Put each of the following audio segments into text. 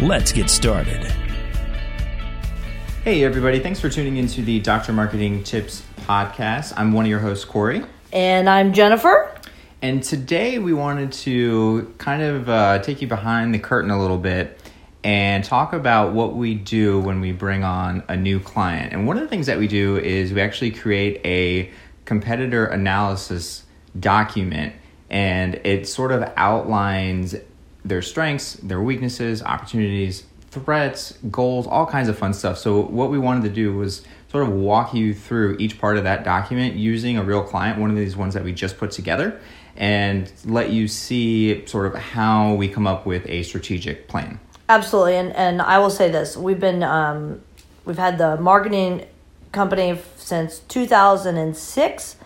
Let's get started. Hey, everybody. Thanks for tuning into the Dr. Marketing Tips Podcast. I'm one of your hosts, Corey. And I'm Jennifer. And today we wanted to kind of uh, take you behind the curtain a little bit and talk about what we do when we bring on a new client. And one of the things that we do is we actually create a competitor analysis document, and it sort of outlines their strengths, their weaknesses, opportunities, threats, goals, all kinds of fun stuff. So, what we wanted to do was sort of walk you through each part of that document using a real client, one of these ones that we just put together, and let you see sort of how we come up with a strategic plan. Absolutely, and and I will say this: we've been um, we've had the marketing company since 2006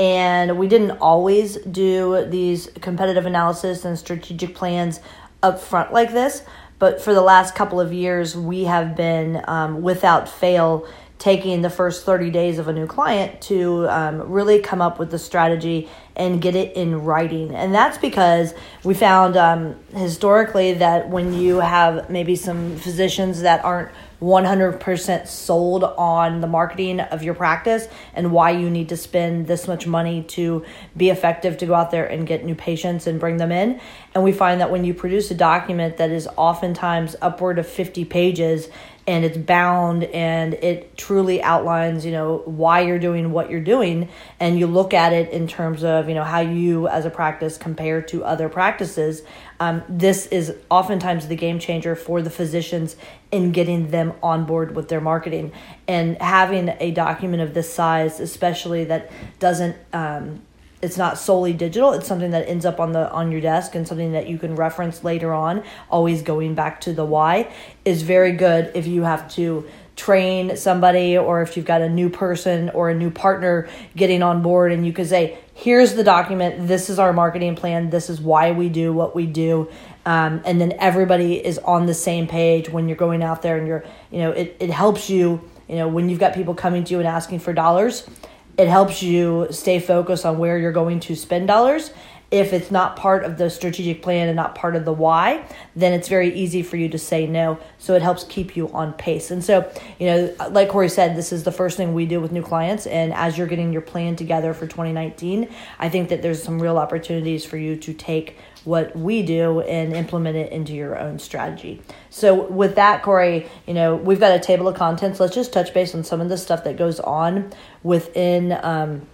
and we didn't always do these competitive analysis and strategic plans up front like this but for the last couple of years we have been um, without fail taking the first 30 days of a new client to um, really come up with the strategy and get it in writing. And that's because we found um, historically that when you have maybe some physicians that aren't 100% sold on the marketing of your practice and why you need to spend this much money to be effective to go out there and get new patients and bring them in. And we find that when you produce a document that is oftentimes upward of 50 pages and it's bound and it truly outlines you know why you're doing what you're doing and you look at it in terms of you know how you as a practice compare to other practices um, this is oftentimes the game changer for the physicians in getting them on board with their marketing and having a document of this size especially that doesn't um, it's not solely digital. It's something that ends up on the on your desk and something that you can reference later on always going back to the why is very good if you have to train somebody or if you've got a new person or a new partner getting on board and you can say here's the document. This is our marketing plan. This is why we do what we do. Um, and then everybody is on the same page when you're going out there and you're you know it, it helps you you know when you've got people coming to you and asking for dollars it helps you stay focused on where you're going to spend dollars. If it's not part of the strategic plan and not part of the why, then it's very easy for you to say no. So it helps keep you on pace. And so, you know, like Corey said, this is the first thing we do with new clients. And as you're getting your plan together for 2019, I think that there's some real opportunities for you to take what we do and implement it into your own strategy. So with that, Corey, you know, we've got a table of contents. Let's just touch base on some of the stuff that goes on within um,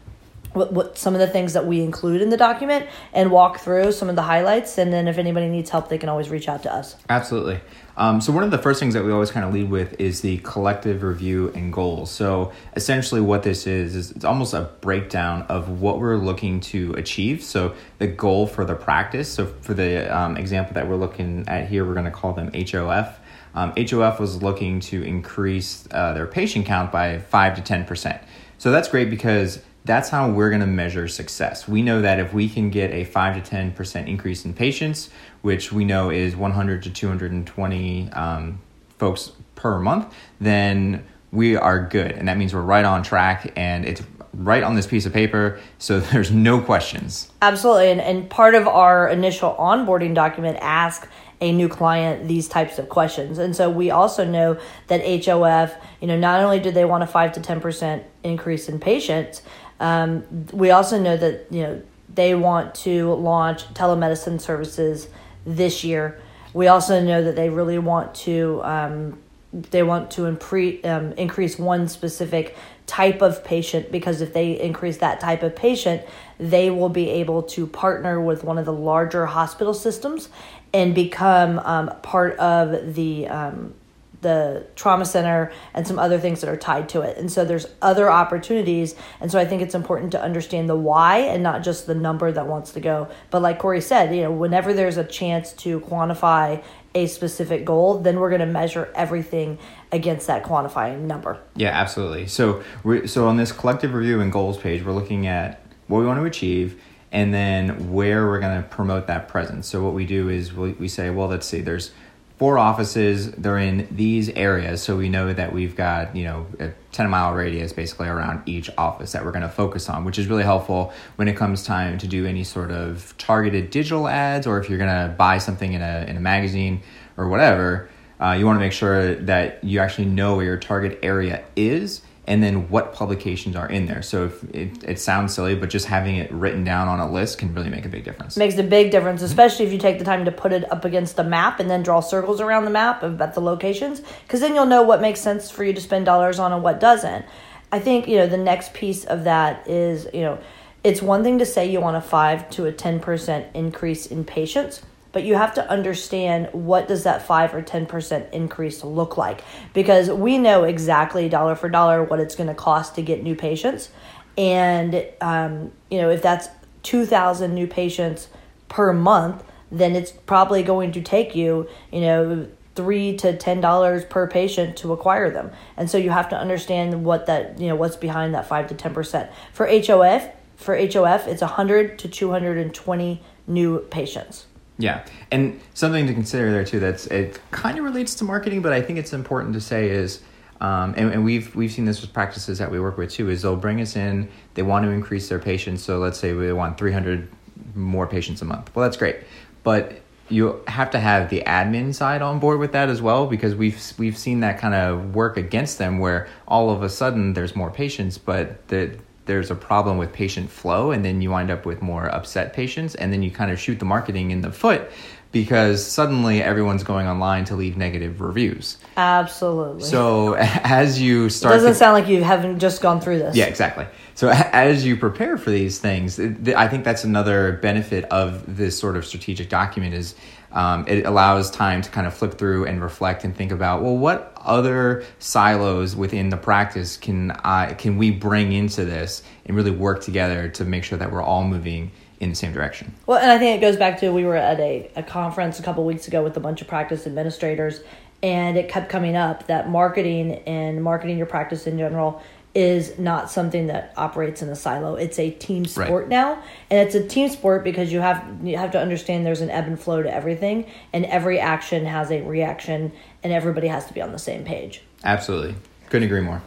what, what some of the things that we include in the document and walk through some of the highlights. And then if anybody needs help, they can always reach out to us. Absolutely. Um, so one of the first things that we always kind of lead with is the collective review and goals. So essentially, what this is is it's almost a breakdown of what we're looking to achieve. So the goal for the practice. So for the um, example that we're looking at here, we're going to call them HOF. Um, HOF was looking to increase uh, their patient count by five to ten percent. So that's great because that's how we're going to measure success. We know that if we can get a 5 to 10% increase in patients, which we know is 100 to 220 um, folks per month, then we are good. And that means we're right on track and it's right on this piece of paper, so there's no questions. Absolutely. And, and part of our initial onboarding document asks a new client these types of questions. And so we also know that HOF, you know, not only do they want a 5 to 10% increase in patients, um, we also know that you know they want to launch telemedicine services this year. We also know that they really want to um, they want to impre- um, increase one specific type of patient because if they increase that type of patient, they will be able to partner with one of the larger hospital systems and become um, part of the um, the trauma center and some other things that are tied to it. And so there's other opportunities. And so I think it's important to understand the why and not just the number that wants to go. But like Corey said, you know, whenever there's a chance to quantify a specific goal, then we're going to measure everything against that quantifying number. Yeah, absolutely. So we so on this collective review and goals page, we're looking at what we want to achieve and then where we're going to promote that presence. So what we do is we, we say, well, let's see, there's four offices they're in these areas. So we know that we've got you know a 10 mile radius basically around each office that we're going to focus on which is really helpful when it comes time to do any sort of targeted digital ads or if you're going to buy something in a, in a magazine or whatever uh, you want to make sure that you actually know where your target area is and then what publications are in there. So if it, it sounds silly, but just having it written down on a list can really make a big difference. Makes a big difference, especially if you take the time to put it up against the map and then draw circles around the map about the locations, because then you'll know what makes sense for you to spend dollars on and what doesn't. I think you know the next piece of that is you know it's one thing to say you want a five to a ten percent increase in patients but you have to understand what does that 5 or 10% increase look like? Because we know exactly dollar for dollar what it's going to cost to get new patients. And um, you know if that's 2000 new patients per month then it's probably going to take you you know three to ten dollars per patient to acquire them. And so you have to understand what that you know what's behind that five to ten percent. For hof for hof it's 100 to 220 new patients yeah, and something to consider there too. That's it. Kind of relates to marketing, but I think it's important to say is, um, and, and, we've we've seen this with practices that we work with too. Is they'll bring us in. They want to increase their patients. So let's say we want three hundred more patients a month. Well, that's great, but you have to have the admin side on board with that as well because we've we've seen that kind of work against them where all of a sudden there's more patients but the there's a problem with patient flow and then you wind up with more upset patients and then you kind of shoot the marketing in the foot because suddenly everyone's going online to leave negative reviews. Absolutely. So as you start, it doesn't to, sound like you haven't just gone through this. Yeah, exactly. So as you prepare for these things, I think that's another benefit of this sort of strategic document is um, it allows time to kind of flip through and reflect and think about well what other silos within the practice can I can we bring into this and really work together to make sure that we're all moving in the same direction. Well, and I think it goes back to we were at a, a conference a couple weeks ago with a bunch of practice administrators, and it kept coming up that marketing and marketing your practice in general is not something that operates in a silo. It's a team sport right. now, and it's a team sport because you have you have to understand there's an ebb and flow to everything, and every action has a reaction, and everybody has to be on the same page. Absolutely, couldn't agree more.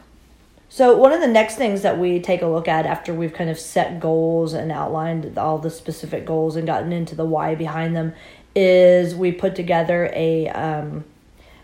So one of the next things that we take a look at after we've kind of set goals and outlined all the specific goals and gotten into the why behind them is we put together a um,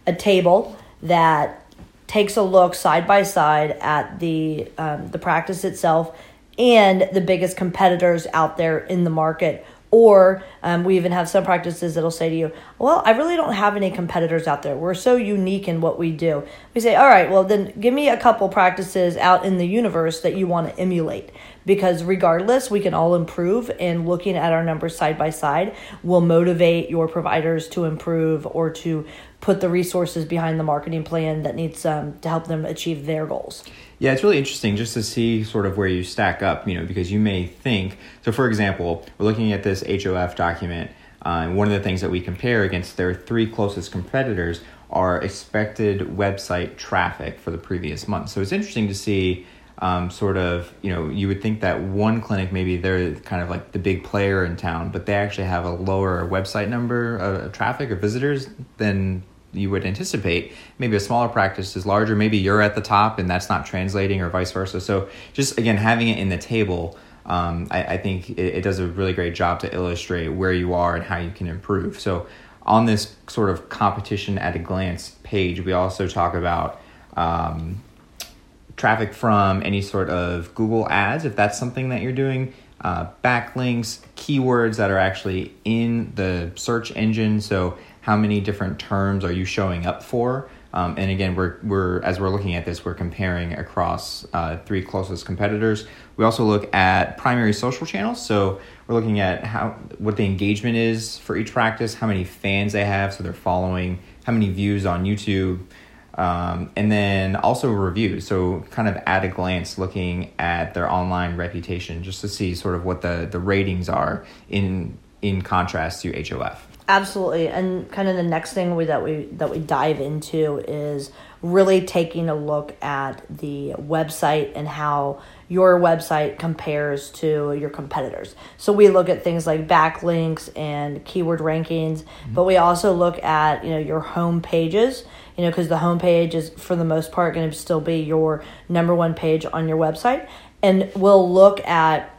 a table that takes a look side by side at the um, the practice itself and the biggest competitors out there in the market. Or um, we even have some practices that'll say to you, Well, I really don't have any competitors out there. We're so unique in what we do. We say, All right, well, then give me a couple practices out in the universe that you want to emulate. Because regardless, we can all improve, and looking at our numbers side by side will motivate your providers to improve or to put the resources behind the marketing plan that needs um, to help them achieve their goals. Yeah, it's really interesting just to see sort of where you stack up, you know, because you may think. So, for example, we're looking at this HOF document. Uh, one of the things that we compare against their three closest competitors are expected website traffic for the previous month. So it's interesting to see um, sort of, you know, you would think that one clinic, maybe they're kind of like the big player in town, but they actually have a lower website number of traffic or visitors than you would anticipate. Maybe a smaller practice is larger. Maybe you're at the top and that's not translating, or vice versa. So just again having it in the table, um, I, I, think it, it, does a really great job to illustrate where you are and how you can improve. So on this sort of competition at a glance page, we also talk about. Um, traffic from any sort of Google ads, if that's something that you're doing, uh, backlinks, keywords that are actually in the search engine. So how many different terms are you showing up for? Um, and again, we're, we're as we're looking at this, we're comparing across uh, three closest competitors. We also look at primary social channels. So we're looking at how what the engagement is for each practice, how many fans they have, so they're following, how many views on YouTube, Um, and then also reviews. So, kind of at a glance, looking at their online reputation just to see sort of what the, the ratings are in in contrast to HOF. Absolutely, and kind of the next thing we, that we that we dive into is really taking a look at the website and how your website compares to your competitors. So we look at things like backlinks and keyword rankings, mm-hmm. but we also look at you know your home pages. You know, because the home page is for the most part going to still be your number one page on your website, and we'll look at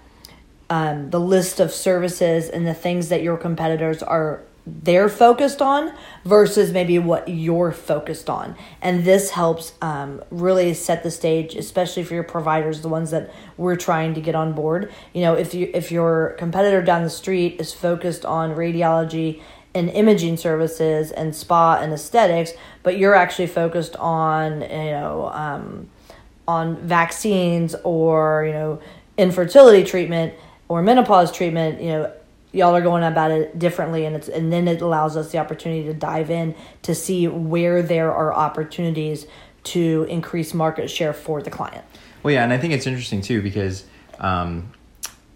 um, the list of services and the things that your competitors are they're focused on versus maybe what you're focused on. And this helps um, really set the stage especially for your providers the ones that we're trying to get on board. You know if you if your competitor down the street is focused on radiology and imaging services and spa and aesthetics but you're actually focused on you know um, on vaccines or you know infertility treatment or menopause treatment you know y'all are going about it differently and it's and then it allows us the opportunity to dive in to see where there are opportunities to increase market share for the client. Well yeah and i think it's interesting too because um,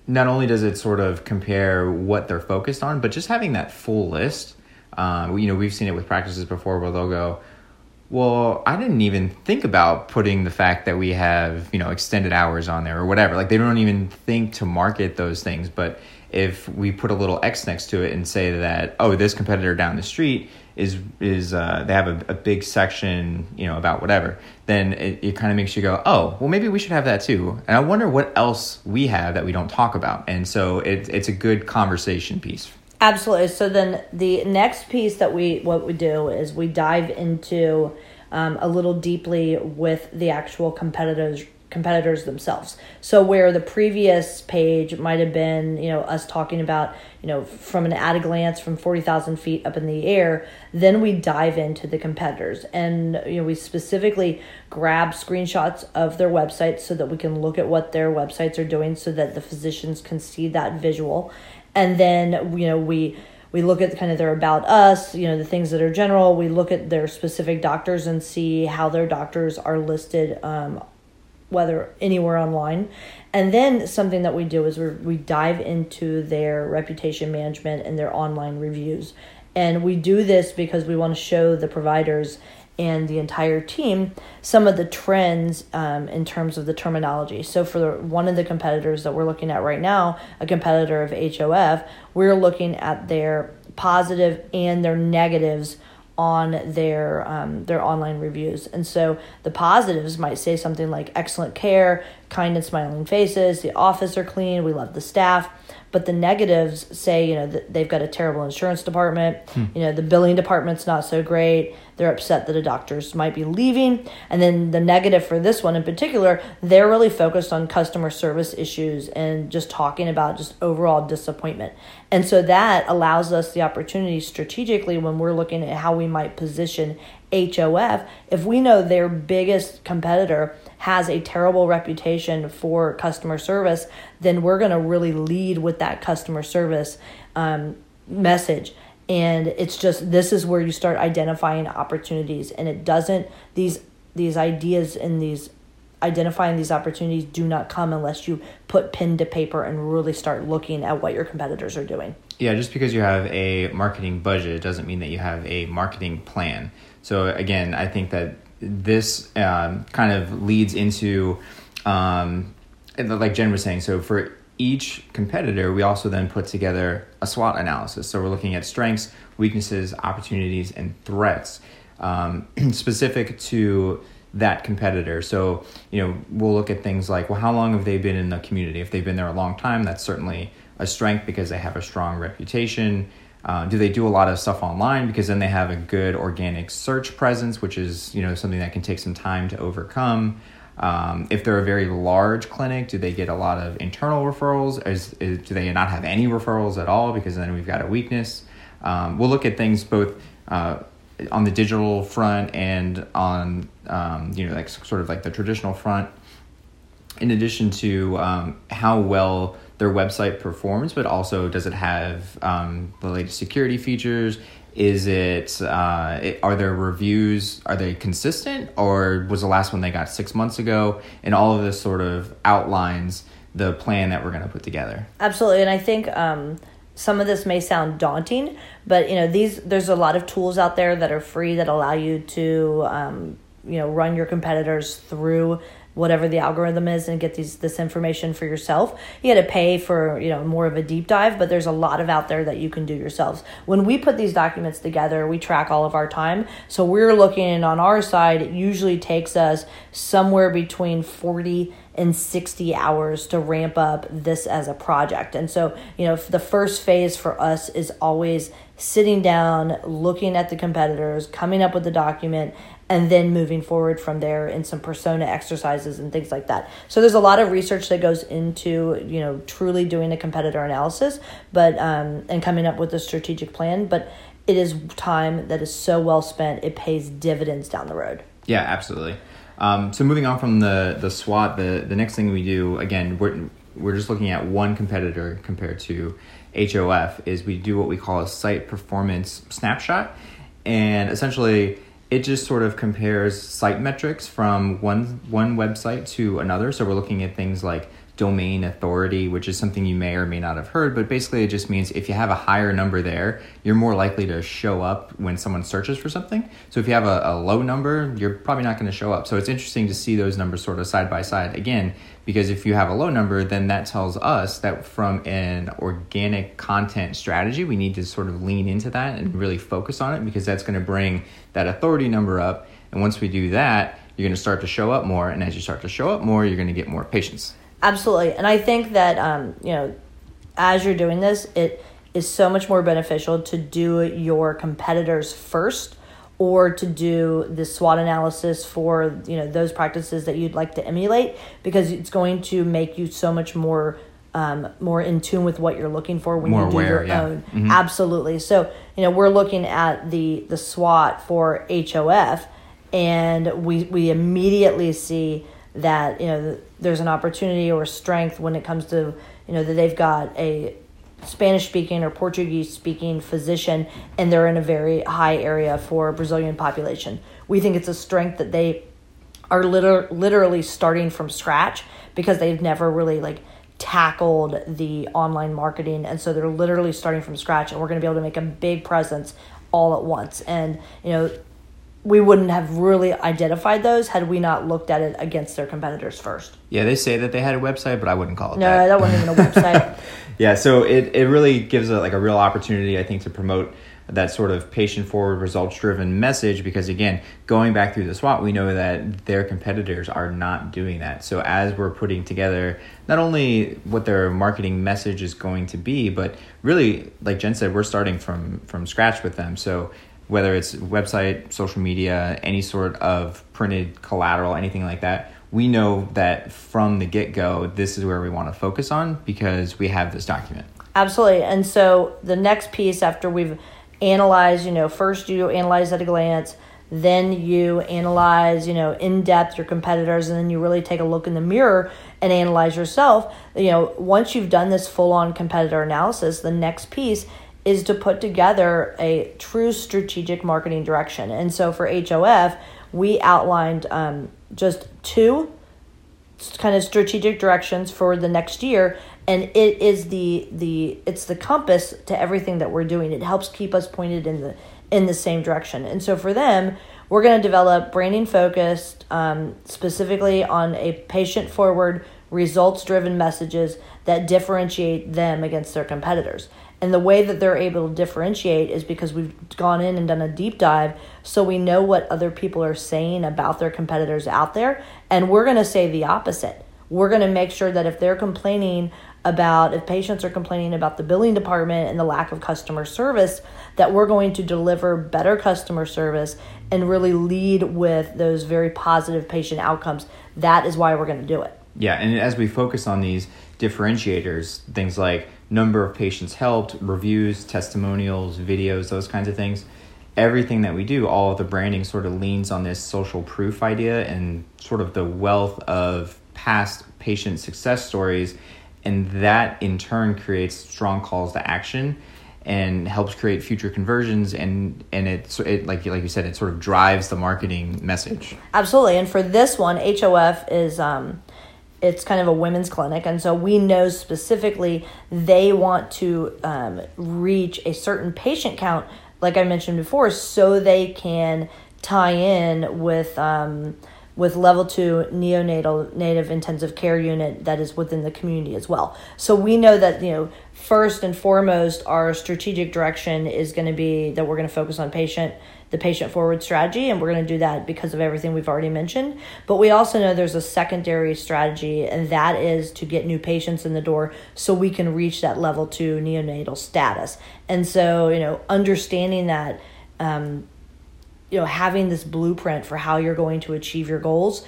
not only does it sort of compare what they're focused on but just having that full list um, you know we've seen it with practices before where they'll go well i didn't even think about putting the fact that we have you know extended hours on there or whatever. Like they don't even think to market those things. But if we put a little X next to it and say that oh this competitor down the street is is uh, they have a, a, big section you know about whatever then it, it kind of makes you go oh well maybe we should have that too. And I wonder what else we have that we don't talk about. And so it, it's a good conversation piece. Absolutely. So then the next piece that we what we do is we dive into um, a little deeply with the actual competitors competitors themselves. So where the previous page might have been, you know, us talking about, you know, from an at a glance from 40,000 feet up in the air, then we dive into the competitors and, you know, we specifically grab screenshots of their websites so that we can look at what their websites are doing so that the physicians can see that visual. And then, you know, we we look at kind of their about us, you know, the things that are general. We look at their specific doctors and see how their doctors are listed um, whether anywhere online. And then something that we do is we we dive into their reputation management and their online reviews. And we do this because we want to show the providers and the entire team some of the trends um, in terms of the terminology. So, for one of the competitors that we're looking at right now, a competitor of HOF, we're looking at their positive and their negatives on their um, their online reviews. And so the positives might say something like excellent care, kind and smiling faces, the office are clean, we love the staff. But the negatives say, you know, that they've got a terrible insurance department, hmm. you know, the billing department's not so great, they're upset that a doctor's might be leaving. And then the negative for this one in particular, they're really focused on customer service issues and just talking about just overall disappointment. And so that allows us the opportunity strategically when we're looking at how we might position HOF. If we know their biggest competitor has a terrible reputation for customer service, then we're going to really lead with that customer service um, message and it's just this is where you start identifying opportunities and it doesn't these these ideas and these identifying these opportunities do not come unless you put pen to paper and really start looking at what your competitors are doing. Yeah just because you have a marketing budget doesn't mean that you have a marketing plan. So again i think that this um, kind of leads into um, like jen was saying so for each competitor, we also then put together a SWOT analysis. So we're looking at strengths, weaknesses, opportunities, and threats. Um, specific to that competitor. So, you know, we'll look at things like, well, how long have they been in the community? If they've been there a long time, that's certainly a strength because they have a strong reputation. Uh, do they do a lot of stuff online? Because then they have a good organic search presence, which is, you know, something that can take some time to overcome. Um, if they're a very large clinic, do they get a lot of internal referrals? Is, is, do they not have any referrals at all? Because then we've got a weakness. Um, we'll look at things both uh, on the digital front and on um, you know like sort of like the traditional front. In addition to um, how well their website performs, but also does it have um, the latest security features? Is it, uh, it, are there reviews? Are they consistent, or was the last one they got six months ago? And all of this sort of outlines the plan that we're going to put together. Absolutely, and I think um, some of this may sound daunting, but you know these there's a lot of tools out there that are free that allow you to um, you know run your competitors through whatever the algorithm is and get these this information for yourself. You had to pay for, you know, more of a deep dive, but there's a lot of out there that you can do yourselves. When we put these documents together, we track all of our time. So we're looking on our side, it usually takes us somewhere between 40 in 60 hours to ramp up this as a project. And so, you know, the first phase for us is always sitting down, looking at the competitors, coming up with the document, and then moving forward from there in some persona exercises and things like that. So there's a lot of research that goes into you know truly doing a competitor analysis, but um, and coming up with a strategic plan. But it is time that is so well spent; it pays dividends down the road. Yeah, absolutely. Um, so moving on from the the SWOT, the the next thing we do again, we're we're just looking at one competitor compared to HOF. Is we do what we call a site performance snapshot, and essentially it just sort of compares site metrics from one one website to another. So we're looking at things like domain authority, which is something you may or may not have heard, but basically it just means if you have a higher number there, you're more likely to show up when someone searches for something. So if you have a, a low number, you're probably not going to show up. So it's interesting to see those numbers sort of side by side again, because if you have a low number, then that tells us that from an organic content strategy, we need to sort of lean into that and really focus on it because that's going to bring that authority number up. And once we do that, you're going to start to show up more. And as you start to show up more, you're going to get more patients. Absolutely. And I think that, um, you know, as you're doing this, it is so much more beneficial to do your competitors first or to do the SWOT analysis for, you know, those practices that you'd like to emulate because it's going to make you so much more um, more in tune with what you're looking for when More you do aware, your yeah. own. Absolutely. So, you know, we're looking at the the SWOT for HOF and we we immediately see that, you know, there's an opportunity or strength when it comes to, you know, that they've got a Spanish speaking or Portuguese speaking physician and they're in a very high area for Brazilian population. We think it's a strength that they are liter- literally starting from scratch because they've never really like tackled the online marketing and so they're literally starting from scratch and we're going to be able to make a big presence all at once and you know we wouldn't have really identified those had we not looked at it against their competitors first Yeah, they say that they had a website, but I wouldn't call it no that. that wasn't even a website Yeah, so it, it really gives a, like a real opportunity, I think, to promote that sort of patient forward, results driven message. Because again, going back through the SWOT, we know that their competitors are not doing that. So as we're putting together not only what their marketing message is going to be, but really, like Jen said, we're starting from from scratch with them. So whether it's website, social media, any sort of printed collateral, anything like that, we know that from the get go, this is where we want to focus on because we have this document. Absolutely. And so the next piece after we've analyzed, you know, first you analyze at a glance, then you analyze, you know, in depth your competitors, and then you really take a look in the mirror and analyze yourself. You know, once you've done this full on competitor analysis, the next piece is to put together a true strategic marketing direction. And so for HOF, we outlined um, just two kind of strategic directions for the next year. And it is the the it's the compass to everything that we're doing. It helps keep us pointed in the in the same direction. And so for them we're going to develop branding focused um, specifically on a patient forward results driven messages that differentiate them against their competitors and the way that they're able to differentiate is because we've gone in and done a deep dive so we know what other people are saying about their competitors out there. And we're going to say the opposite. We're going to make sure that if they're complaining about, if patients are complaining about the billing department and the lack of customer service, that we're going to deliver better customer service and really lead with those very positive patient outcomes. That is why we're going to do it. Yeah, and as we focus on these differentiators, things like number of patients helped, reviews, testimonials, videos, those kinds of things, everything that we do, all of the branding sort of leans on this social proof idea and sort of the wealth of past patient success stories. And that in turn creates strong calls to action. and helps create future conversions and and it, it like like you said it sort of drives the marketing message absolutely and for this one hof is um, it's kind of a women's clinic and so we know specifically they want to um, reach a certain patient count like i mentioned before so they can tie in with um, with level two neonatal native intensive care unit that is within the community as well. So we know that you know first and foremost our strategic direction is going to be that we're going to focus on patient the patient forward strategy and we're going to do that because of everything we've already mentioned. But we also know there's a secondary strategy and that is to get new patients in the door so we can reach that level 2 neonatal status. And so you know understanding that um, you know having this blueprint for how you're going to achieve your goals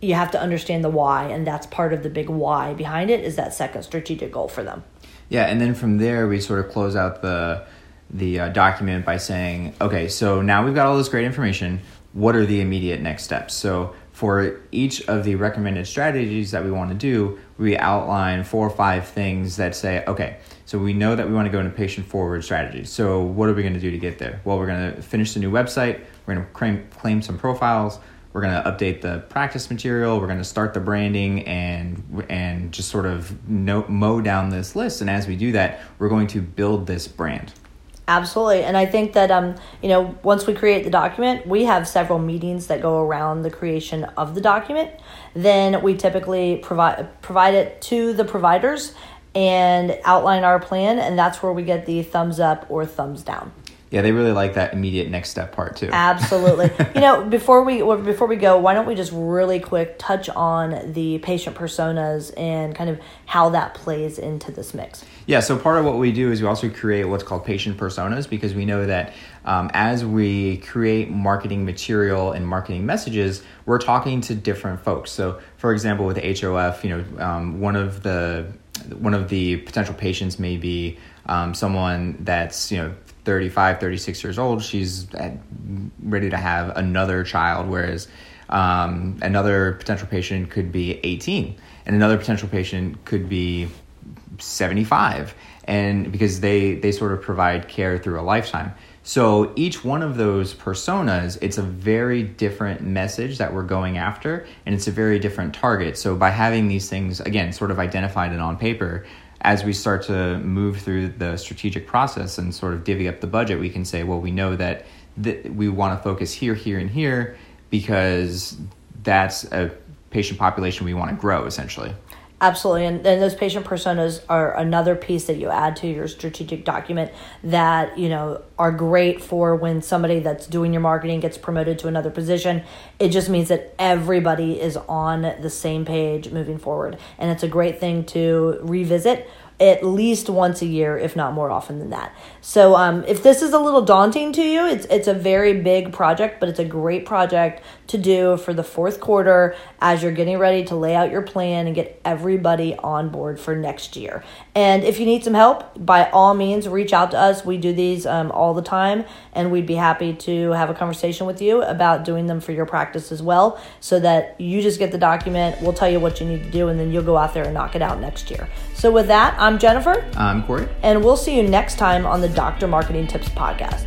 you have to understand the why and that's part of the big why behind it is that second strategic goal for them yeah and then from there we sort of close out the the uh, document by saying okay so now we've got all this great information. What are the immediate next steps? So for each of the recommended strategies that we want to do we outline four or five things that say okay so we know that we want to go into patient forward strategy so what are we going to do to get there? Well we're going to finish the new website. We're going to claim, claim some profiles. We're going to update the practice material. We're going to start the branding and and just sort of no, mow down this list. And as we do that, we're going to build this brand. Absolutely, and I think that um, you know, once we create the document, we have several meetings that go around the creation of the document. Then we typically provide provide it to the providers and outline our plan, and that's where we get the thumbs up or thumbs down yeah, they really like that immediate next step part too. Absolutely. you know, before we before we go, why don't we just really quick touch on the patient personas and kind of how that plays into this mix? Yeah. So part of what we do is we also create what's called patient personas because we know that um, as we create marketing material and marketing messages, we're talking to different folks. So, for example, with HOF, you know, um, one of the one of the potential patients may be um, someone that's you know 35, 36 years old, she's ready to have another child, whereas um, another potential patient could be 18, and another potential patient could be 75, and because they they sort of provide care through a lifetime. So each one of those personas, it's a very different message that we're going after, and it's a very different target. So by having these things again sort of identified and on paper, as we start to move through the strategic process and sort of divvy up the budget, we can say, well, we know that th- we want to focus here, here, and here because that's a patient population we want to grow essentially. Absolutely. And, those patient personas are another piece that you add to your strategic document that, you know, are great for when somebody that's doing your marketing gets promoted to another position. It just means that everybody is on the same page moving forward. And it's a great thing to revisit at least once a year, if not more often than that. So, um, if this is a little daunting to you, it's it's a very big project, but it's a great project to do for the fourth quarter as you're getting ready to lay out your plan and get everybody on board for next year. And if you need some help, by all means, reach out to us. We do these um, all the time, and we'd be happy to have a conversation with you about doing them for your practice as well, so that you just get the document. We'll tell you what you need to do, and then you'll go out there and knock it out next year. So, with that, I'm Jennifer. I'm Corey. And we'll see you next time on the Dr. Marketing Tips Podcast.